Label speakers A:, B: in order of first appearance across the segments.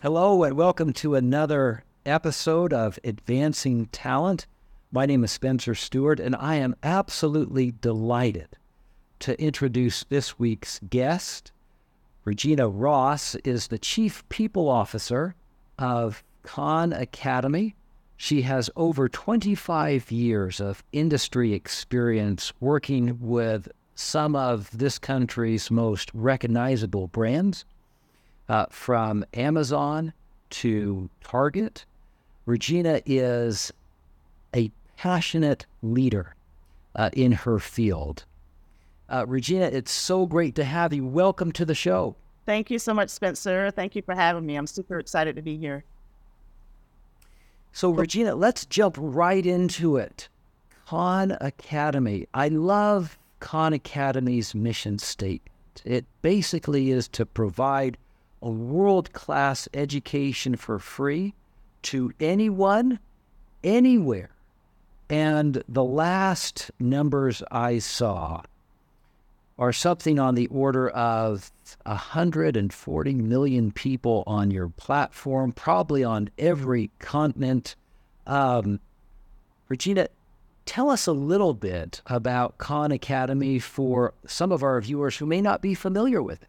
A: Hello, and welcome to another episode of Advancing Talent. My name is Spencer Stewart, and I am absolutely delighted to introduce this week's guest. Regina Ross is the Chief People Officer of Khan Academy. She has over 25 years of industry experience working with some of this country's most recognizable brands, uh, from Amazon to Target. Regina is a passionate leader uh, in her field. Uh, Regina, it's so great to have you. Welcome to the show.
B: Thank you so much, Spencer. Thank you for having me. I'm super excited to be here.
A: So, Regina, let's jump right into it. Khan Academy. I love Khan Academy's mission statement. It basically is to provide a world class education for free to anyone, anywhere. And the last numbers I saw are something on the order of 140 million people on your platform, probably on every continent. Um, Regina, tell us a little bit about Khan Academy for some of our viewers who may not be familiar with it.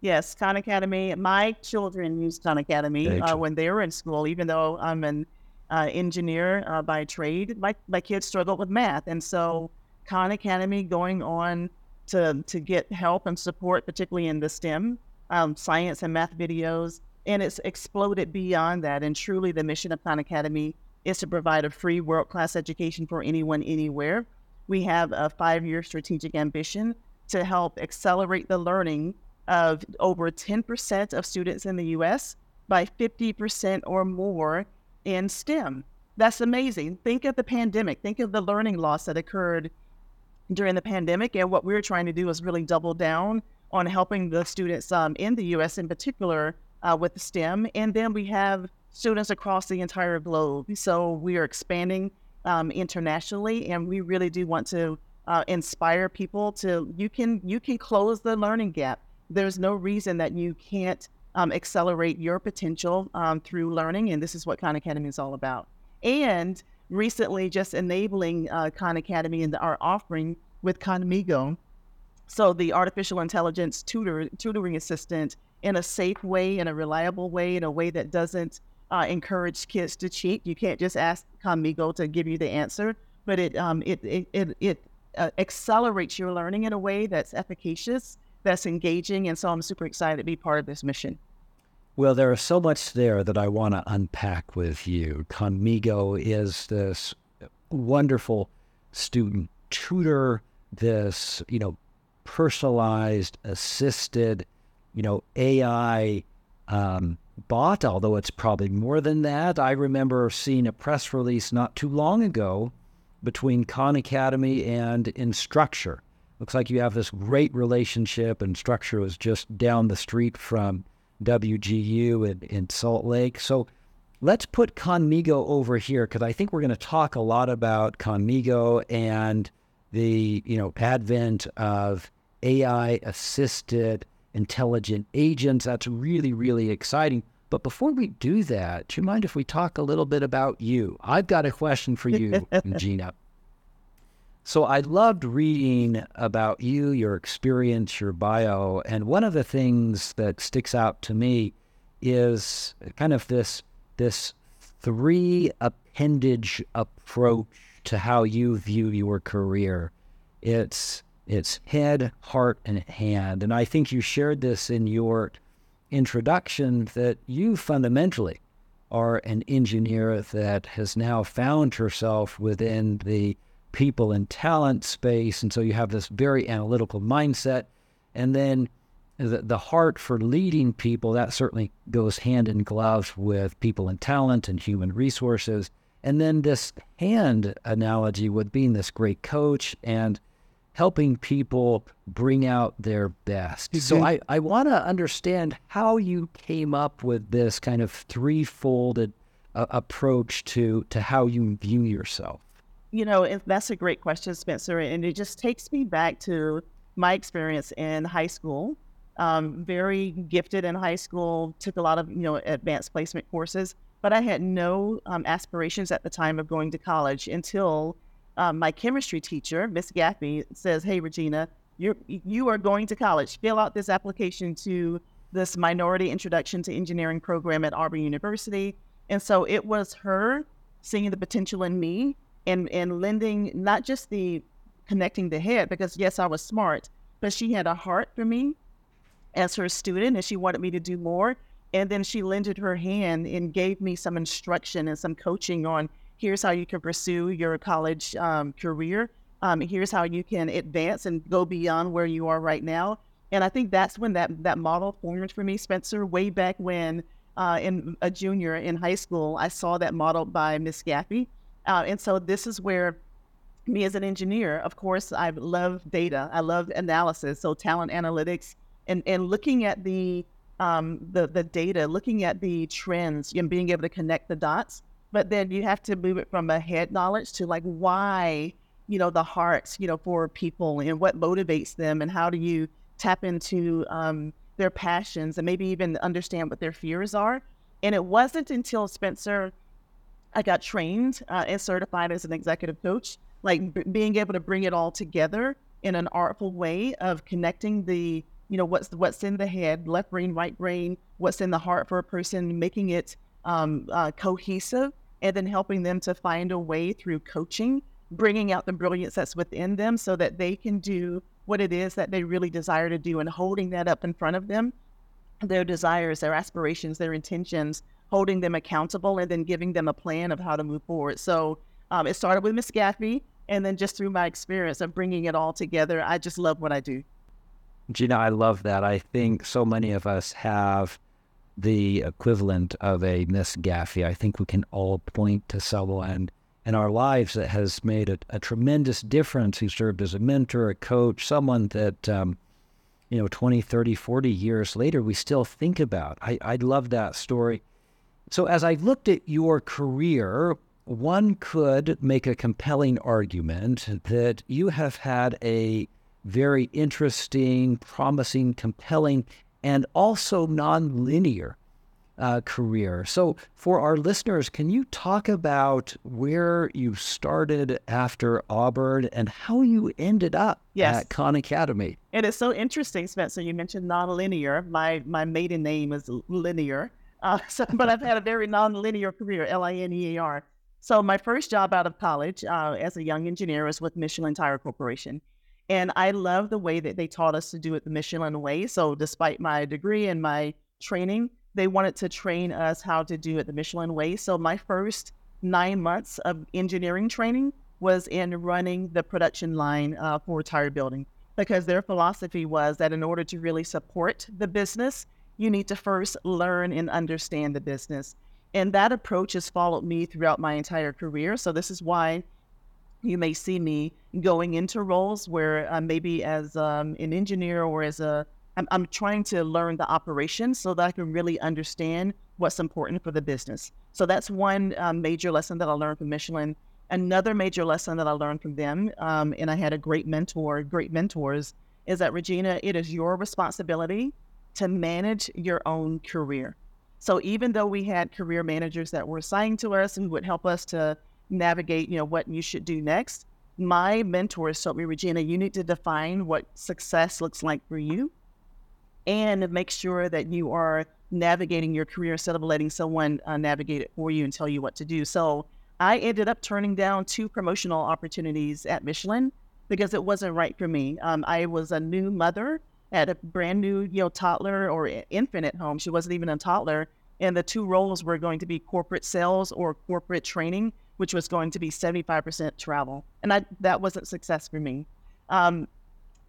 B: Yes, Khan Academy. My children used Khan Academy uh, when they were in school, even though I'm an uh, engineer uh, by trade. My, my kids struggled with math. And so Khan Academy going on to, to get help and support, particularly in the STEM, um, science and math videos. And it's exploded beyond that. And truly, the mission of Khan Academy is to provide a free world class education for anyone, anywhere. We have a five year strategic ambition to help accelerate the learning of over 10% of students in the US by 50% or more in STEM. That's amazing. Think of the pandemic, think of the learning loss that occurred during the pandemic. And what we're trying to do is really double down on helping the students um, in the US in particular uh, with STEM. And then we have students across the entire globe. So we are expanding um, internationally, and we really do want to uh, inspire people to you can you can close the learning gap. There's no reason that you can't um, accelerate your potential um, through learning, and this is what Khan Academy is all about. And recently, just enabling uh, Khan Academy and our offering with Khanmigo, so the artificial intelligence tutor tutoring assistant in a safe way, in a reliable way, in a way that doesn't uh, encourage kids to cheat. You can't just ask Khanmigo to give you the answer, but it um, it it it, it uh, accelerates your learning in a way that's efficacious, that's engaging, and so I'm super excited to be part of this mission.
A: Well, there is so much there that I want to unpack with you. Khanmigo is this wonderful student tutor, this you know personalized, assisted, you know AI. Um, bought, although it's probably more than that. I remember seeing a press release not too long ago between Khan Academy and Instructure. Looks like you have this great relationship. Instructure was just down the street from WGU in, in Salt Lake. So let's put Khanmigo over here because I think we're going to talk a lot about Khanmigo and the you know advent of AI assisted intelligent agents. That's really, really exciting. But before we do that, do you mind if we talk a little bit about you? I've got a question for you, Gina. So I loved reading about you, your experience, your bio, and one of the things that sticks out to me is kind of this this three appendage approach to how you view your career. It's it's head, heart, and hand. And I think you shared this in your introduction that you fundamentally are an engineer that has now found herself within the people and talent space. And so you have this very analytical mindset. And then the, the heart for leading people, that certainly goes hand in glove with people and talent and human resources. And then this hand analogy with being this great coach and helping people bring out their best. Mm-hmm. So I, I want to understand how you came up with this kind of threefold uh, approach to to how you view yourself.
B: You know, if that's a great question, Spencer, and it just takes me back to my experience in high school. um, very gifted in high school, took a lot of, you know, advanced placement courses, but I had no um, aspirations at the time of going to college until um, my chemistry teacher, Miss Gaffney, says, "Hey, Regina, you you are going to college. Fill out this application to this minority introduction to engineering program at Auburn University." And so it was her seeing the potential in me and and lending not just the connecting the head because yes, I was smart, but she had a heart for me as her student and she wanted me to do more. And then she lended her hand and gave me some instruction and some coaching on here's how you can pursue your college um, career. Um, here's how you can advance and go beyond where you are right now. And I think that's when that that model formed for me, Spencer, way back when uh, in a junior in high school, I saw that model by Miss Gaffey. Uh, and so this is where me as an engineer, of course, I love data. I love analysis. So talent analytics and, and looking at the, um, the, the data, looking at the trends and being able to connect the dots. But then you have to move it from a head knowledge to like why, you know, the hearts, you know, for people and what motivates them and how do you tap into um, their passions and maybe even understand what their fears are. And it wasn't until Spencer, I got trained uh, and certified as an executive coach like b- being able to bring it all together in an artful way of connecting the you know what's what's in the head left brain right brain what's in the heart for a person making it um, uh, cohesive and then helping them to find a way through coaching bringing out the brilliance that's within them so that they can do what it is that they really desire to do and holding that up in front of them their desires their aspirations their intentions holding them accountable and then giving them a plan of how to move forward so um, it started with Miss Gaffey, and then just through my experience of bringing it all together, I just love what I do.
A: Gina, I love that. I think so many of us have the equivalent of a Miss Gaffey. I think we can all point to someone in our lives that has made a, a tremendous difference, who served as a mentor, a coach, someone that, um, you know, 20, 30, 40 years later, we still think about. I, I love that story. So as I looked at your career, one could make a compelling argument that you have had a very interesting, promising, compelling, and also nonlinear uh, career. So, for our listeners, can you talk about where you started after Auburn and how you ended up yes. at Khan Academy?
B: It is so interesting, Spencer. You mentioned nonlinear. My my maiden name is linear, uh, so, but I've had a very nonlinear career. L I N E A R. So my first job out of college uh, as a young engineer was with Michelin Tire Corporation. And I love the way that they taught us to do it the Michelin way. So despite my degree and my training, they wanted to train us how to do it the Michelin way. So my first nine months of engineering training was in running the production line uh, for tire building because their philosophy was that in order to really support the business, you need to first learn and understand the business. And that approach has followed me throughout my entire career. So this is why you may see me going into roles where uh, maybe as um, an engineer or as a I'm, I'm trying to learn the operations so that I can really understand what's important for the business. So that's one um, major lesson that I learned from Michelin. Another major lesson that I learned from them, um, and I had a great mentor, great mentors, is that Regina, it is your responsibility to manage your own career. So even though we had career managers that were assigned to us and would help us to navigate, you know, what you should do next, my mentors told me, Regina, you need to define what success looks like for you and make sure that you are navigating your career instead of letting someone uh, navigate it for you and tell you what to do. So I ended up turning down two promotional opportunities at Michelin because it wasn't right for me. Um, I was a new mother had a brand new, you know, toddler or infant at home. She wasn't even a toddler. And the two roles were going to be corporate sales or corporate training, which was going to be 75% travel. And I, that wasn't success for me. Um,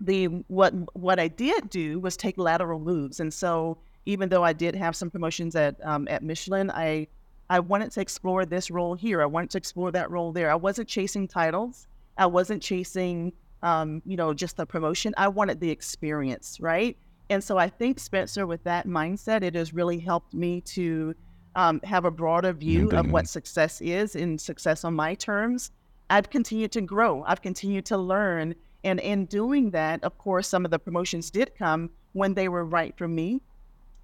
B: the what what I did do was take lateral moves. And so even though I did have some promotions at um, at Michelin, I I wanted to explore this role here. I wanted to explore that role there. I wasn't chasing titles. I wasn't chasing um, you know, just the promotion. I wanted the experience, right? And so I think Spencer, with that mindset, it has really helped me to um, have a broader view mm-hmm. of what success is and success on my terms. I've continued to grow. I've continued to learn. And in doing that, of course, some of the promotions did come when they were right for me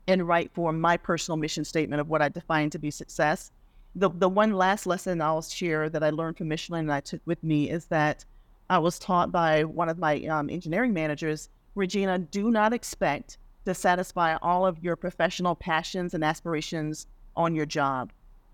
B: and right for my personal mission statement of what I define to be success. The, the one last lesson I'll share that I learned from Michelin and I took with me is that I was taught by one of my um, engineering managers, Regina, do not expect to satisfy all of your professional passions and aspirations on your job.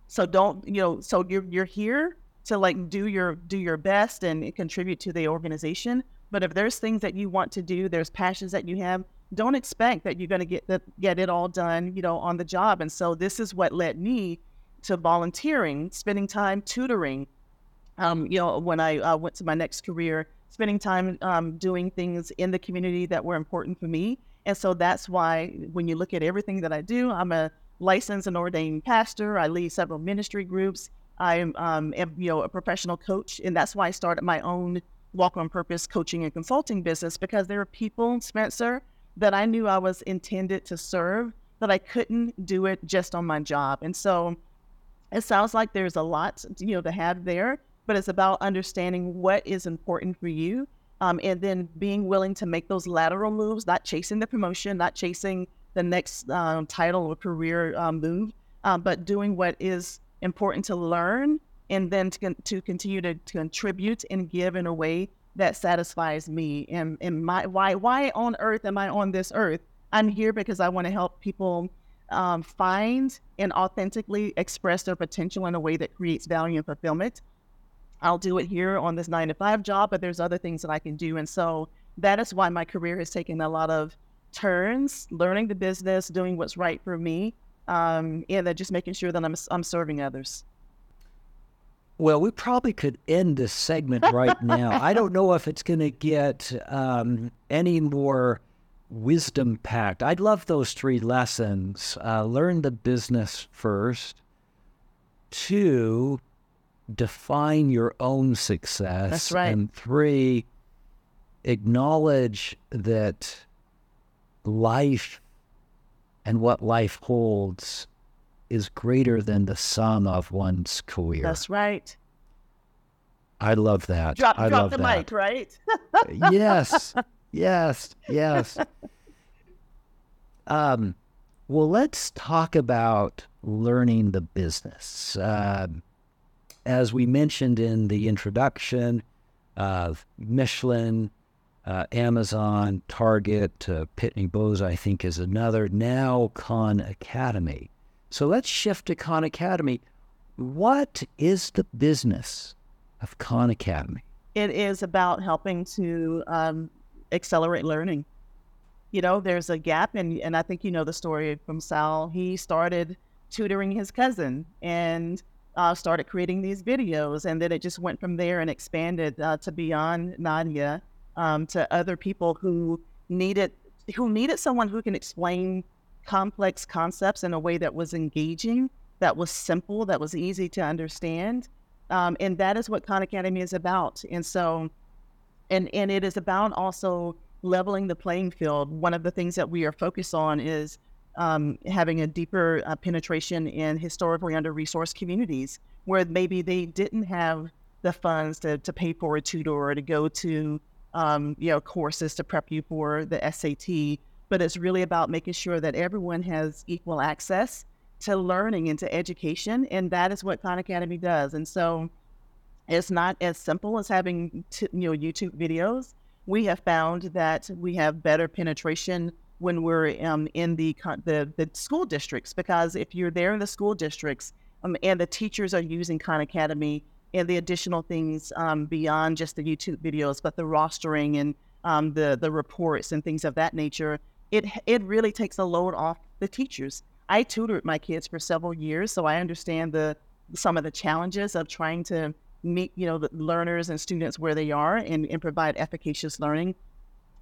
B: So don't, you know, so you're you're here to like do your do your best and contribute to the organization. But if there's things that you want to do, there's passions that you have, don't expect that you're going to get the, get it all done, you know, on the job. And so this is what led me to volunteering, spending time tutoring. Um, you know, when I uh, went to my next career, spending time um, doing things in the community that were important for me. And so that's why when you look at everything that I do, I'm a licensed and ordained pastor. I lead several ministry groups. I'm, um, am, you know, a professional coach, and that's why I started my own Walk on Purpose coaching and consulting business because there are people, Spencer, that I knew I was intended to serve, that I couldn't do it just on my job. And so it sounds like there's a lot, you know, to have there, but it's about understanding what is important for you. Um, and then being willing to make those lateral moves, not chasing the promotion, not chasing the next um, title or career um, move, um, but doing what is important to learn and then to, to continue to, to contribute and give in a way that satisfies me and, and my why why on earth am I on this earth? I'm here because I want to help people um, find and authentically express their potential in a way that creates value and fulfillment. I'll do it here on this nine to five job, but there's other things that I can do. And so that is why my career has taken a lot of turns, learning the business, doing what's right for me, um, and then just making sure that I'm, I'm serving others.
A: Well, we probably could end this segment right now. I don't know if it's going to get um, any more wisdom packed. I'd love those three lessons. Uh, learn the business first. Two, define your own success.
B: That's right.
A: And three, acknowledge that life and what life holds is greater than the sum of one's career.
B: That's right.
A: I love that.
B: Drop,
A: I
B: drop
A: love
B: the
A: that.
B: mic, right?
A: yes, yes, yes. Um, well, let's talk about learning the business. Uh, as we mentioned in the introduction, uh, Michelin, uh, Amazon, Target, uh, Pitney Bowes, I think, is another. Now Khan Academy. So let's shift to Khan Academy. What is the business of Khan Academy?
B: It is about helping to um, accelerate learning. You know, there's a gap, and, and I think you know the story from Sal. He started tutoring his cousin and uh, started creating these videos, and then it just went from there and expanded uh, to beyond Nadia um, to other people who needed who needed someone who can explain complex concepts in a way that was engaging, that was simple, that was easy to understand. Um, and that is what Khan Academy is about. And so, and, and it is about also leveling the playing field. One of the things that we are focused on is um, having a deeper uh, penetration in historically under resourced communities where maybe they didn't have the funds to, to pay for a tutor or to go to um, you know courses to prep you for the SAT but it's really about making sure that everyone has equal access to learning and to education. And that is what Khan Academy does. And so it's not as simple as having t- you know YouTube videos. We have found that we have better penetration when we're um, in the, the the school districts because if you're there in the school districts um, and the teachers are using Khan Academy and the additional things um, beyond just the YouTube videos, but the rostering and um, the the reports and things of that nature, it it really takes a load off the teachers. I tutored my kids for several years, so I understand the some of the challenges of trying to meet you know the learners and students where they are and, and provide efficacious learning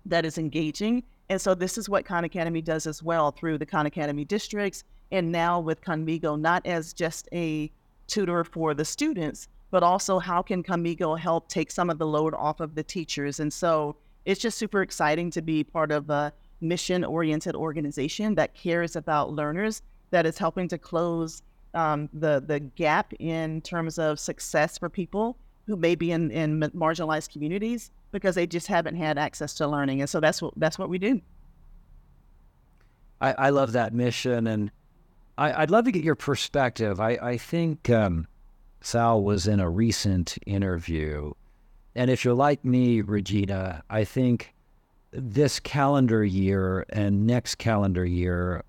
B: that is engaging. And so this is what Khan Academy does as well through the Khan Academy districts and now with Khanmigo, not as just a tutor for the students, but also how can Khanmigo help take some of the load off of the teachers. And so it's just super exciting to be part of a mission oriented organization that cares about learners, that is helping to close um, the, the gap in terms of success for people who may be in, in marginalized communities because they just haven't had access to learning. And so that's what, that's what we do.
A: I, I love that mission, and I, would love to get your perspective. I, I think um, Sal was in a recent interview, and if you're like me, Regina, I think this calendar year and next calendar year,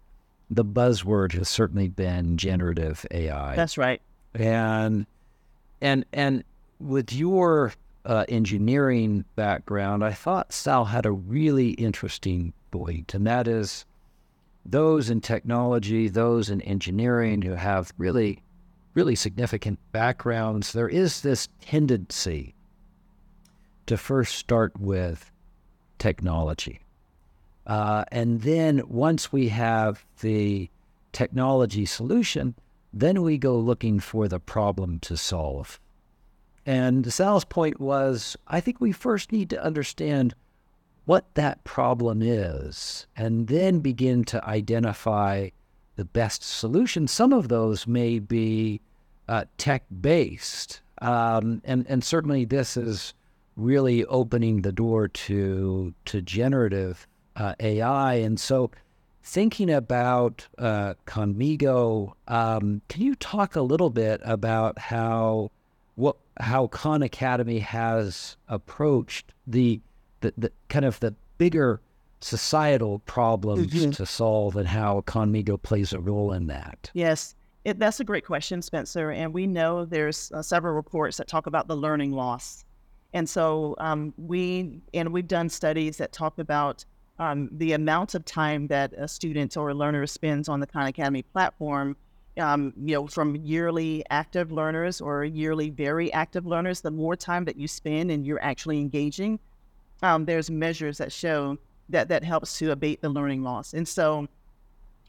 A: the buzzword has certainly been generative AI.
B: That's right.
A: And and and with your uh, engineering background, I thought Sal had a really interesting point, and that is those in technology, those in engineering who have really, really significant backgrounds. There is this tendency to first start with technology. Uh, and then once we have the technology solution, then we go looking for the problem to solve. And Sal's point was I think we first need to understand what that problem is and then begin to identify the best solution. Some of those may be uh, tech based. Um, and, and certainly this is really opening the door to, to generative uh, AI. And so thinking about uh, Khanmigo, um, can you talk a little bit about how what how Khan Academy has approached the the, the kind of the bigger societal problems mm-hmm. to solve and how Khanmigo plays a role in that?
B: Yes, it, that's a great question, Spencer. And we know there's uh, several reports that talk about the learning loss. And so um, we and we've done studies that talk about um, the amount of time that a student or a learner spends on the Khan Academy platform, um, you know, from yearly active learners or yearly very active learners, the more time that you spend and you're actually engaging, um, there's measures that show that that helps to abate the learning loss. And so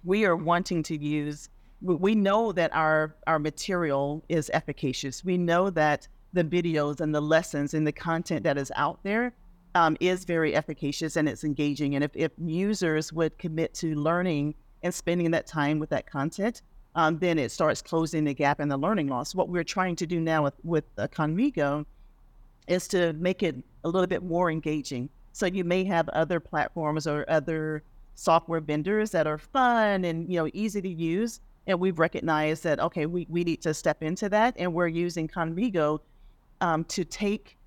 B: we are wanting to use, we know that our, our material is efficacious. We know that the videos and the lessons and the content that is out there um, is very efficacious and it's engaging. And if, if users would commit to learning and spending that time with that content, um, then it starts closing the gap in the learning loss. What we're trying to do now with, with uh, Khanmigo is to make it a little bit more engaging. So you may have other platforms or other software vendors that are fun and you know easy to use. And we've recognized that okay, we, we need to step into that, and we're using Khanmigo um, to take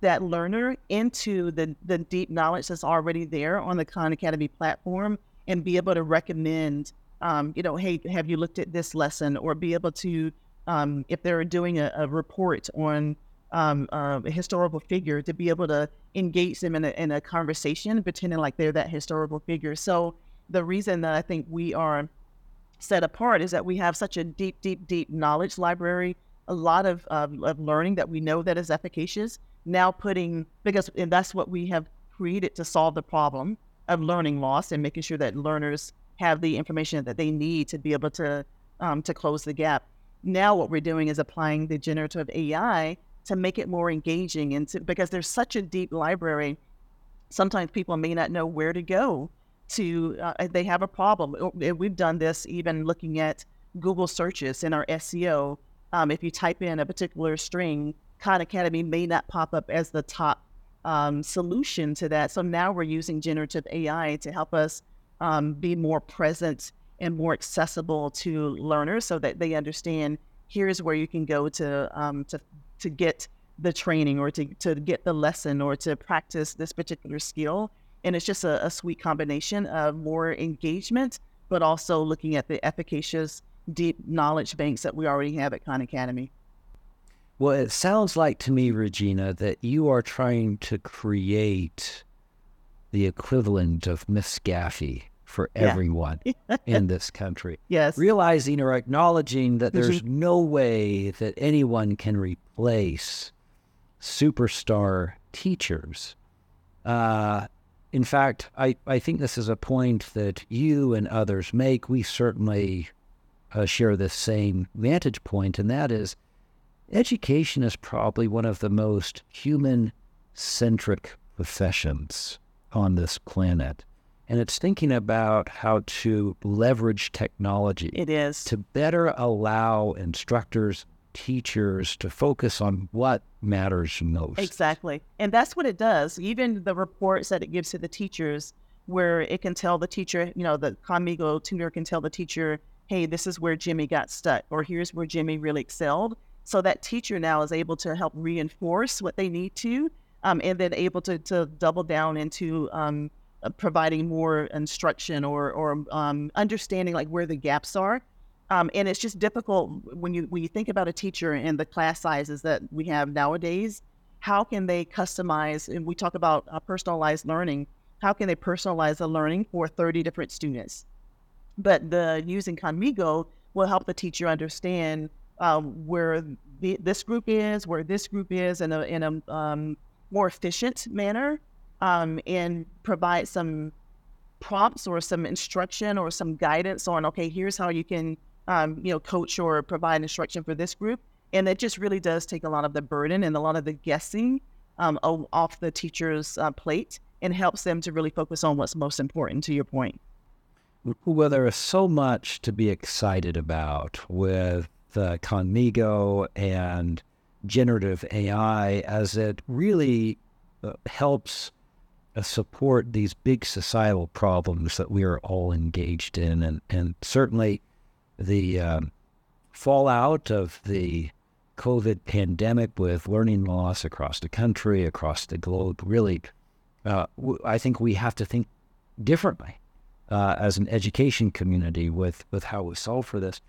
B: that learner into the, the deep knowledge that's already there on the Khan Academy platform and be able to recommend, um, you know, hey, have you looked at this lesson? Or be able to, um, if they're doing a, a report on um, uh, a historical figure, to be able to engage them in a, in a conversation, pretending like they're that historical figure. So the reason that I think we are set apart is that we have such a deep, deep, deep knowledge library, a lot of, uh, of learning that we know that is efficacious now putting because and that's what we have created to solve the problem of learning loss and making sure that learners have the information that they need to be able to um, to close the gap. Now what we're doing is applying the generative AI to make it more engaging and to, because there's such a deep library. Sometimes people may not know where to go to. Uh, they have a problem. We've done this even looking at Google searches in our SEO. Um, if you type in a particular string, Khan Academy may not pop up as the top um, solution to that. So now we're using generative AI to help us um, be more present and more accessible to learners so that they understand here's where you can go to um, to to get the training or to, to get the lesson or to practice this particular skill. And it's just a, a sweet combination of more engagement, but also looking at the efficacious deep knowledge banks that we already have at Khan Academy.
A: Well, it sounds like to me, Regina, that you are trying to create the equivalent of Miss Gaffey for yeah. everyone in this country.
B: Yes.
A: Realizing or acknowledging that there's mm-hmm. no way that anyone can replace superstar teachers. Uh, in fact, I, I think this is a point that you and others make. We certainly uh, share the same vantage point, and that is education is probably one of the most human centric professions on this planet. And it's thinking about how to leverage technology.
B: It is.
A: To better allow instructors, teachers to focus on what matters most.
B: Exactly. And that's what it does. Even the reports that it gives to the teachers where it can tell the teacher, you know, the Khanmigo tutor can tell the teacher, hey, this is where Jimmy got stuck, or here's where Jimmy really excelled. So that teacher now is able to help reinforce what they need to, um, and then able to, to double down into um, uh, providing more instruction or, or um, understanding like where the gaps are. Um, and it's just difficult when you when you think about a teacher and the class sizes that we have nowadays. How can they customize? And we talk about uh, personalized learning how can they personalize the learning for 30 different students? But the using Khanmigo will help the teacher understand um, where the, this group is, where this group is in a, in a more efficient manner um, and provide some prompts or some instruction or some guidance on, okay, here's how you can, um, you know, coach or provide instruction for this group. And it just really does take a lot of the burden and a lot of the guessing um, off the teacher's uh, plate and helps them to really focus on what's most important to your point.
A: Well, there is so much to be excited about with the Khanmigo and generative AI as it really uh, helps uh, support these big societal problems that we are all engaged in. And, and certainly the um, fallout of the COVID pandemic with learning loss across the country, across the globe, really uh, I think we have to think differently uh, as an education community with, with how we solve for this.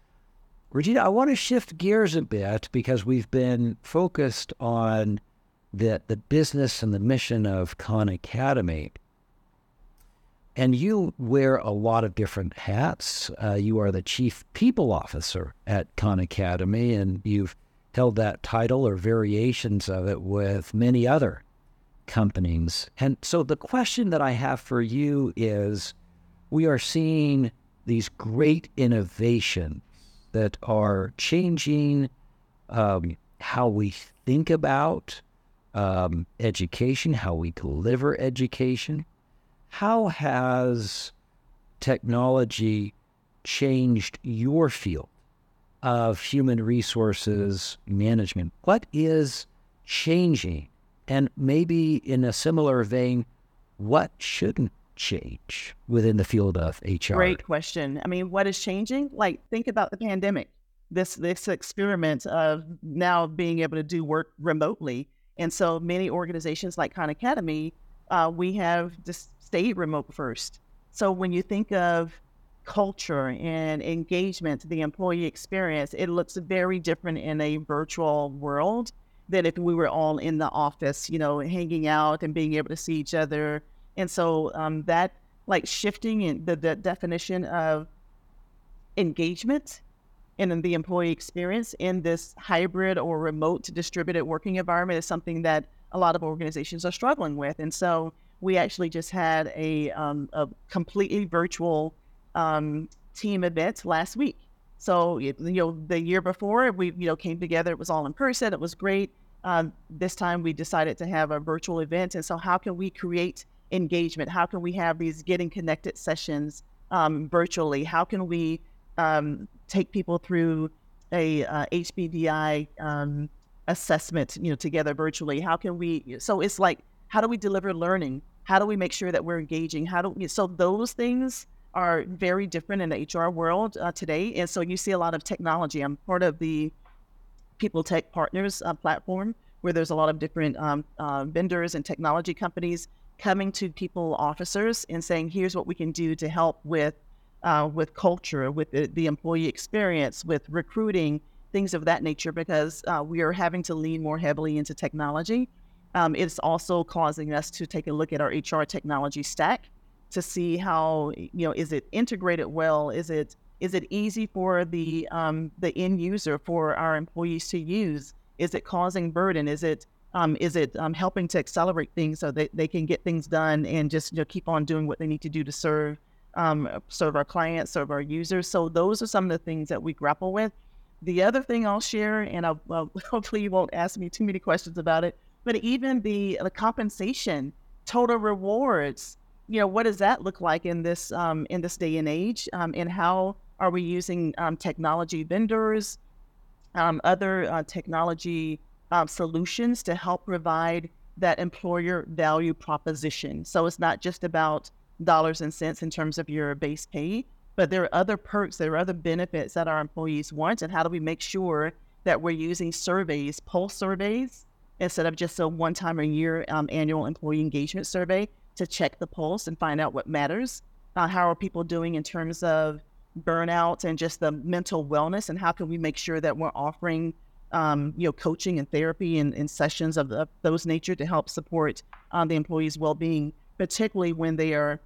A: Regina, I want to shift gears a bit because we've been focused on the, the business and the mission of Khan Academy. And you wear a lot of different hats. Uh, you are the chief people officer at Khan Academy, and you've held that title or variations of it with many other companies. And so the question that I have for you is we are seeing these great innovations that are changing um, how we think about um, education, how we deliver education. How has technology changed your field of human resources management? What is changing and maybe in a similar vein, what shouldn't change within the field of HR?
B: Great question. I mean, what is changing? Like, think about the pandemic. This this experiment of now being able to do work remotely, and so many organizations like Khan Academy, uh, we have just stayed remote first. So when you think of culture and engagement, the employee experience, it looks very different in a virtual world than if we were all in the office, you know, hanging out and being able to see each other. And so um, that like shifting in the, the definition of engagement and the employee experience in this hybrid or remote distributed working environment is something that a lot of organizations are struggling with. And so we actually just had a, um, a completely virtual um, team event last week. So you know, the year before we you know came together. It was all in person. It was great. Um, this time we decided to have a virtual event, and so how can we create engagement? How can we have these getting connected sessions um, virtually? How can we um, take people through a uh, HBDI um, assessment, you know, together virtually? How can we? So it's like, how do we deliver learning? How do we make sure that we're engaging? How do we, so those things are very different in the HR world uh, today. And so you see a lot of technology. I'm part of the People Tech Partners uh, platform, where there's a lot of different um, uh, vendors and technology companies coming to people officers and saying, here's what we can do to help with uh, with culture, with the, the, employee experience, with recruiting, things of that nature, because uh, we are having to lean more heavily into technology. Um, it's also causing us to take a look at our HR technology stack to see how you know is it integrated well? Is it is it easy for the um, the end user for our employees to use? Is it causing burden? Is it um, is it um, helping to accelerate things so that they can get things done and just you know, keep on doing what they need to do to serve um, serve our clients serve our users so those are some of the things that we grapple with the other thing I'll share and I'll, well, hopefully you won't ask me too many questions about it but even the the compensation total rewards you know, what does that look like in this um, in this day and age? Um, and how are we using um, technology vendors, other uh, technology um, solutions to help provide that employer value proposition? So it's not just about dollars and cents in terms of your base pay, but there are other perks, there are other benefits that our employees want. And how do we make sure that we're using surveys, pulse surveys, instead of just a one time a year um, annual employee engagement survey to check the pulse and find out what matters? Uh, how are people doing in terms of burnout and just the mental wellness? And how can we make sure that we're offering um, you know, coaching and therapy and, and sessions of, the, of, those nature to help support um, the employees' well-being, particularly when they are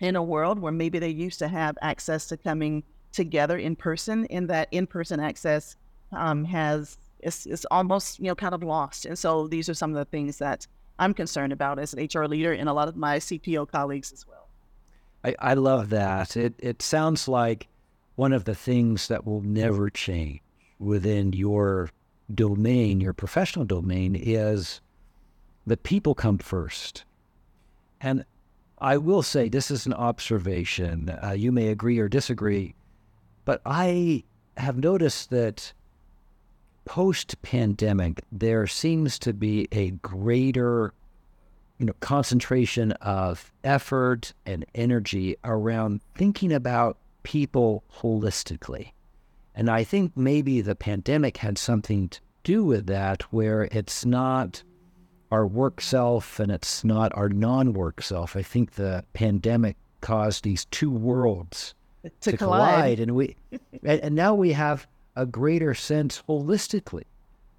B: in a world where maybe they used to have access to coming together in person, and that in-person access um, has is, is almost you know kind of lost. And so these are some of the things that I'm concerned about as an HR leader, and a lot of my CPO colleagues as well.
A: I, I love that. It it sounds like one of the things that will never change within your domain, your professional domain, is that people come first. And I will say this is an observation. Uh, you may agree or disagree, but I have noticed that post pandemic, there seems to be a greater you know, concentration of effort and energy around thinking about people holistically. And I think maybe the pandemic had something to do with that, where it's not our work self and it's not our non work self. I think the pandemic caused these two worlds
B: to, to collide. collide.
A: And we and, and now we have a greater sense holistically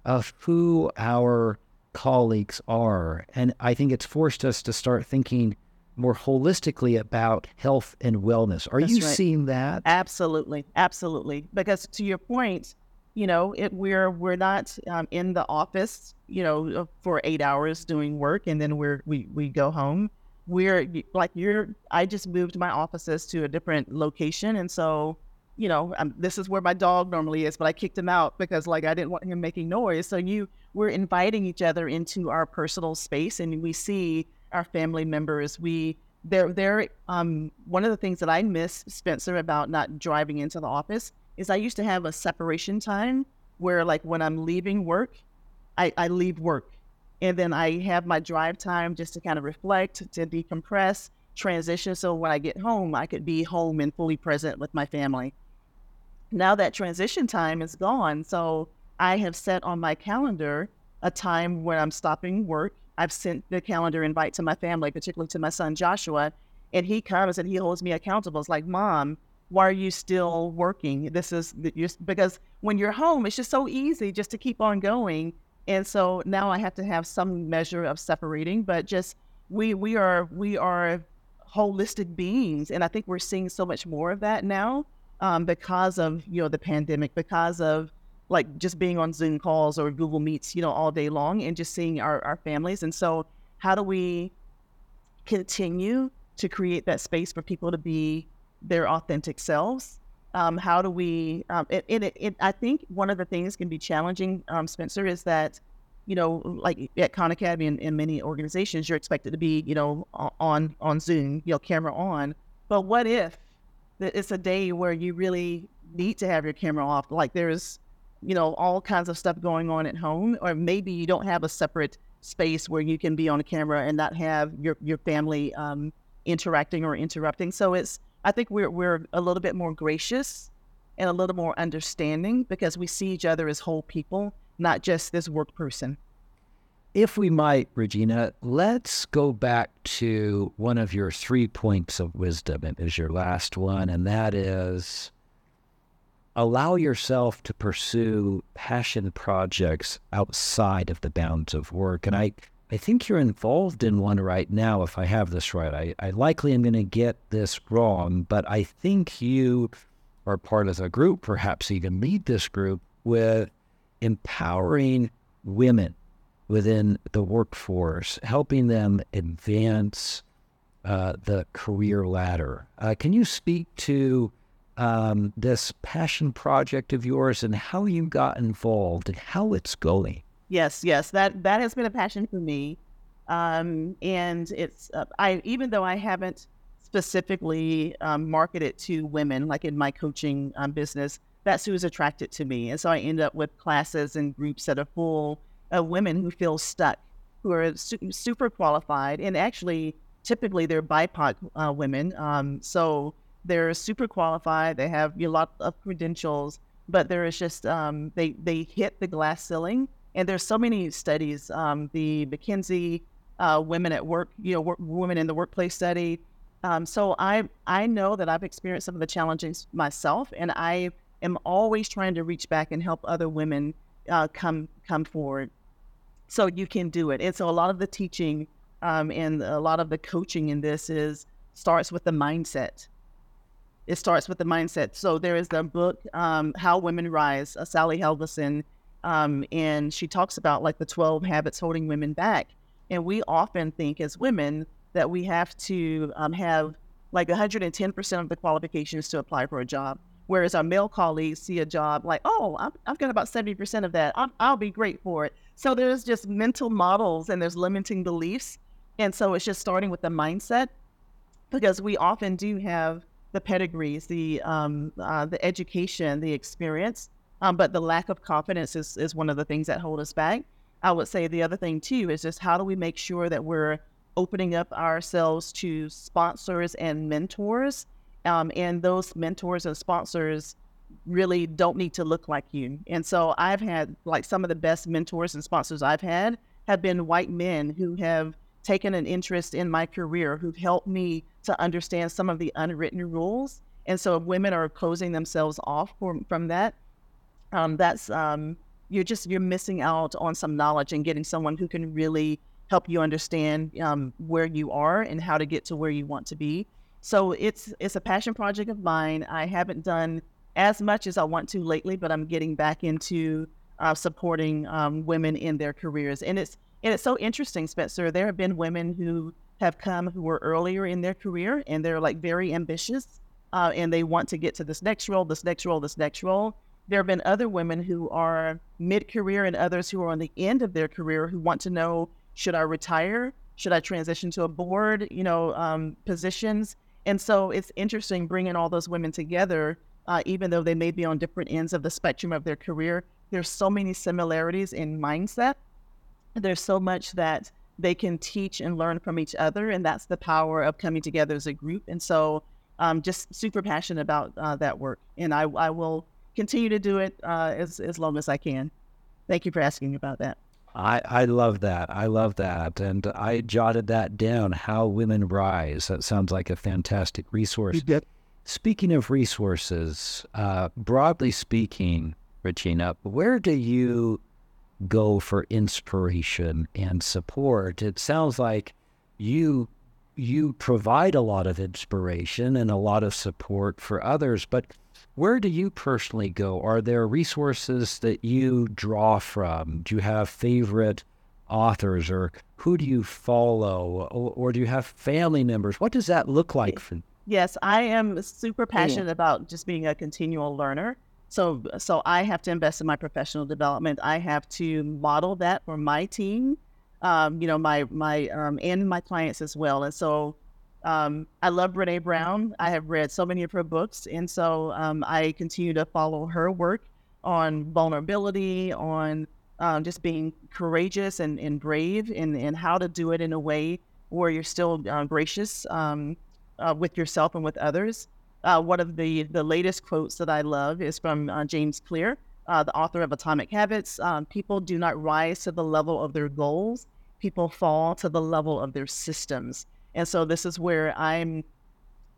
A: of who our colleagues are. And I think it's forced us to start thinking more holistically about health and wellness. Are That's you right. seeing that?
B: Absolutely, absolutely. Because to your point, you know, it, we're we're not um, in the office, you know, uh, for eight hours doing work, and then we're we we go home. We're like you're. I just moved my offices to a different location, and so you know, um, this is where my dog normally is, but I kicked him out because like I didn't want him making noise. So you, we're inviting each other into our personal space, and we see our family members. We they're they're um one of the things that I miss Spencer about not driving into the office is I used to have a separation time where like when I'm leaving work, I, I leave work. And then I have my drive time just to kind of reflect, to decompress, transition. So when I get home, I could be home and fully present with my family. Now that transition time is gone. So I have set on my calendar a time when I'm stopping work I've sent the calendar invite to my family, particularly to my son Joshua, and he comes and he holds me accountable. It's like, Mom, why are you still working? This is because when you're home, it's just so easy just to keep on going. And so now I have to have some measure of separating, but just we we are we are holistic beings, and I think we're seeing so much more of that now um, because of you know the pandemic, because of like just being on Zoom calls or Google Meets, you know, all day long and just seeing our, our families. And so, how do we continue to create that space for people to be their authentic selves? Um, how do we? Um, it, it, it, I think one of the things can be challenging, um, Spencer, is that you know, like at Khan Academy and, in many organizations, you're expected to be, you know, on on Zoom, you know, camera on. But what if it's a day where you really need to have your camera off? Like there's you know, all kinds of stuff going on at home, or maybe you don't have a separate space where you can be on camera and not have your your family um, interacting or interrupting. So it's I think we're we're a little bit more gracious and a little more understanding because we see each other as whole people, not just this work person.
A: If we might, Regina, let's go back to one of your three points of wisdom. It is your last one, and that is allow yourself to pursue passion projects outside of the bounds of work. And I, I think you're involved in one right now, if I have this right. I, I likely am going to get this wrong, but I think you are part of a group, perhaps even lead this group with empowering women within the workforce, helping them advance uh, the career ladder. Uh, can you speak to um, this passion project of yours and how you got involved and how it's going.
B: Yes, yes, that that has been a passion for me, um, and it's uh, I even though I haven't specifically um, marketed to women like in my coaching um, business, that's who is attracted to me, and so I end up with classes and groups that are full of women who feel stuck, who are su- super qualified, and actually typically they're BIPOC uh, women. Um, so they're super qualified. They have a lot of credentials, but there is just um, they they hit the glass ceiling. And there's so many studies. Um, the McKinsey uh, Women at Work, you know, work, Women in the Workplace study. Um, so I I know that I've experienced some of the challenges myself, and I am always trying to reach back and help other women uh, come come forward. So you can do it. And so a lot of the teaching um, and a lot of the coaching in this is starts with the mindset. It starts with the mindset. So there is the book, um, How Women Rise, uh, Sally Helgesen, um, and she talks about like the 12 habits holding women back. And we often think as women that we have to um, have like 110% of the qualifications to apply for a job. Whereas our male colleagues see a job like, oh, i have got about 70% of that. i I'll be great for it. So there's just mental models and there's limiting beliefs and so it's just starting with the mindset because we often do have the pedigrees, the um, uh, the education, the experience, um, but the lack of confidence is, is one of the things that hold us back. I would say the other thing too is just how do we make sure that we're opening up ourselves to sponsors and mentors, um, and those mentors and sponsors really don't need to look like you. And so I've had like some of the best mentors and sponsors I've had have been white men who have taken an interest in my career who've helped me to understand some of the unwritten rules. And so if women are closing themselves off from, from that, um, that's um, you're just you're missing out on some knowledge and getting someone who can really help you understand um, where you are and how to get to where you want to be. So it's it's a passion project of mine. I haven't done as much as I want to lately, but I'm getting back into uh, supporting um, women in their careers, and it's and it's so interesting, Spencer. There have been women who have come who were earlier in their career and they're like very ambitious uh, and they want to get to this next role, this next role, this next role. There have been other women who are mid career and others who are on the end of their career who want to know should I retire? Should I transition to a board, you know, um, positions? And so it's interesting bringing all those women together, uh, even though they may be on different ends of the spectrum of their career. There's so many similarities in mindset there's so much that they can teach and learn from each other, and that's the power of coming together as a group. And so, I'm um, just super passionate about uh, that work, and I, I will continue to do it uh, as as long as I can. Thank you for asking about that.
A: I, I love that. I love that. And I jotted that down. How Women Rise. That sounds like a fantastic resource. Speaking of resources, uh, broadly speaking, Regina, where do you go for inspiration and support. It sounds like you you provide a lot of inspiration and a lot of support for others, but where do you personally go? Are there resources that you draw from? Do you have favorite authors or who do you follow or, or do you have family members? What does that look like for
B: Yes, I am super mm. passionate yeah. about just being a continual learner. So, so I have to invest in my professional development. I have to model that for my team, um, you know, my my um, and my clients as well. And so, um, I love Brene Brown. I have read so many of her books, and so um, I continue to follow her work on vulnerability, on um, just being courageous and, and brave, and and how to do it in a way where you're still uh, gracious um, uh, with yourself and with others. Uh, one of the, the latest quotes that I love is from uh, James Clear, uh, the author of Atomic Habits. Um, people do not rise to the level of their goals, people fall to the level of their systems. And so this is where I'm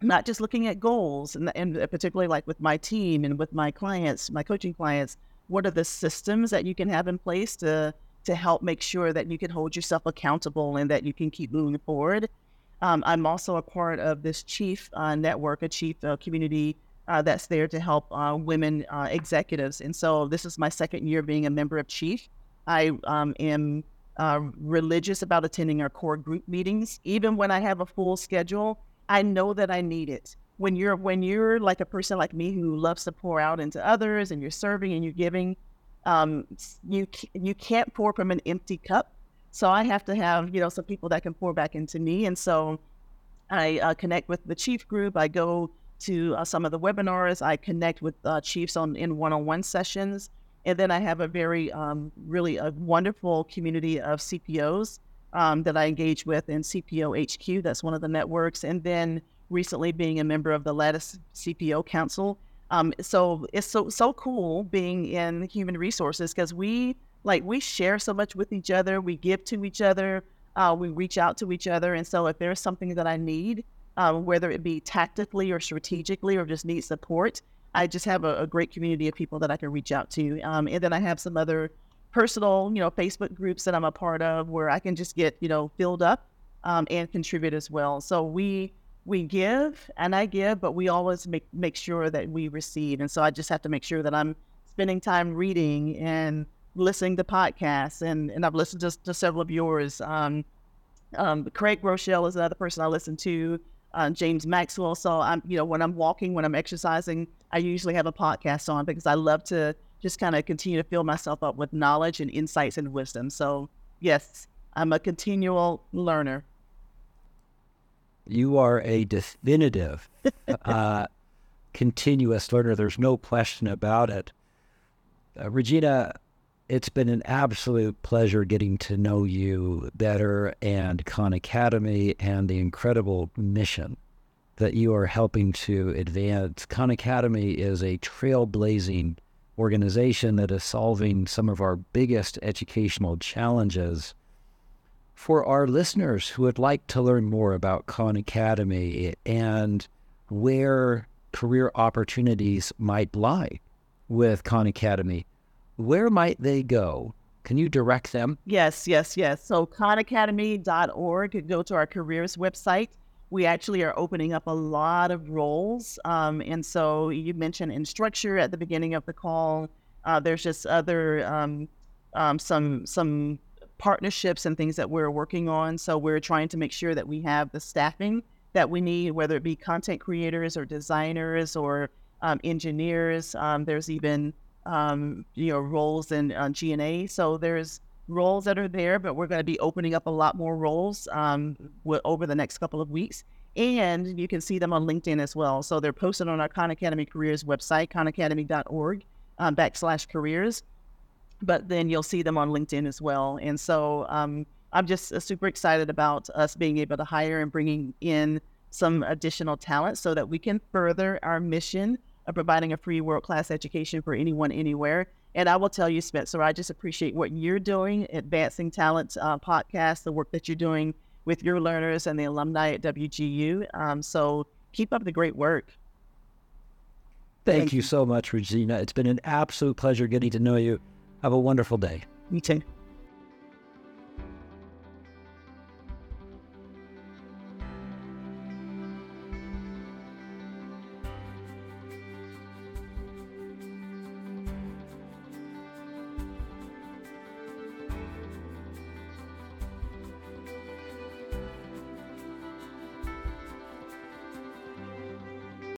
B: not just looking at goals, and, and particularly like with my team and with my clients, my coaching clients, what are the systems that you can have in place to to help make sure that you can hold yourself accountable and that you can keep moving forward um, I'm also a part of this chief uh, network, a chief uh, community uh, that's there to help uh, women uh, executives. And so this is my second year being a member of Chief. I um, am uh, religious about attending our core group meetings. Even when I have a full schedule, I know that I need it. When you're when you're like a person like me who loves to pour out into others and you're serving and you're giving, um, you you can't pour from an empty cup so I have to have, you know, some people that can pour back into me. And so I uh, connect with the chief group. I go to uh, some of the webinars. I connect with uh, chiefs on in one-on-one sessions. And then I have a very, um, really a wonderful community of CPOs um, that I engage with in CPO HQ. That's one of the networks. And then recently being a member of the Lattice CPO Council. Um, so it's so so cool being in human resources because we like we share so much with each other. We give to each other. Uh, we reach out to each other. And so if there's something that I need, um, whether it be tactically or strategically or just need support, I just have a, a great community of people that I can reach out to. Um, and then I have some other personal, you know, Facebook groups that I'm a part of where I can just get, you know, filled up um, and contribute as well. So we we give and I give, but we always make make sure that we receive. And so I just have to make sure that I'm spending time reading and listening to podcasts. And and I've listened to, to several of yours. Um, um, Craig Groeschel is another person I listen to. Uh, James Maxwell. So I'm, you know, when I'm walking, when I'm exercising, I usually have a podcast on because I love to just kind of continue to fill myself up with knowledge and insights and wisdom. So, yes, I'm a continual learner.
A: You are a definitive, uh, continuous learner. There's no question about it. Uh, Regina, it's been an absolute pleasure getting to know you better and Khan Academy and the incredible mission that you are helping to advance. Khan Academy is a trailblazing organization that is solving some of our biggest educational challenges. For our listeners who would like to learn more about Khan Academy and where career opportunities might lie with Khan Academy, where might they go? Can you direct them?
B: Yes, yes, yes. So khanacademy.org, go to our careers website we actually are opening up a lot of roles. Um, and so you mentioned Instructure at the beginning of the call. Uh, there's just other um, um, some some partnerships and things that we're working on. So we're trying to make sure that we have the staffing that we need, whether it be content creators or designers or um, engineers. Um, there's even um, you know roles in uh, G&A. So there's roles that are there, but we're going to be opening up a lot more roles um, over the next couple of weeks. And you can see them on LinkedIn as well. So they're posted on our Khan Academy Careers website, khanacademy.org um, backslash careers. But then you'll see them on LinkedIn as well. And so um, I'm just uh, super excited about us being able to hire and bringing in some additional talent so that we can further our mission of providing a free world class education for anyone, anywhere and I will tell you, Spencer, I just appreciate what you're doing, Advancing Talent uh, podcast, the work that you're doing with your learners and the alumni at WGU. Um, so keep up the great work.
A: Thank, Thank you so much, Regina. It's been an absolute pleasure getting to know you. Have a wonderful day.
B: You too.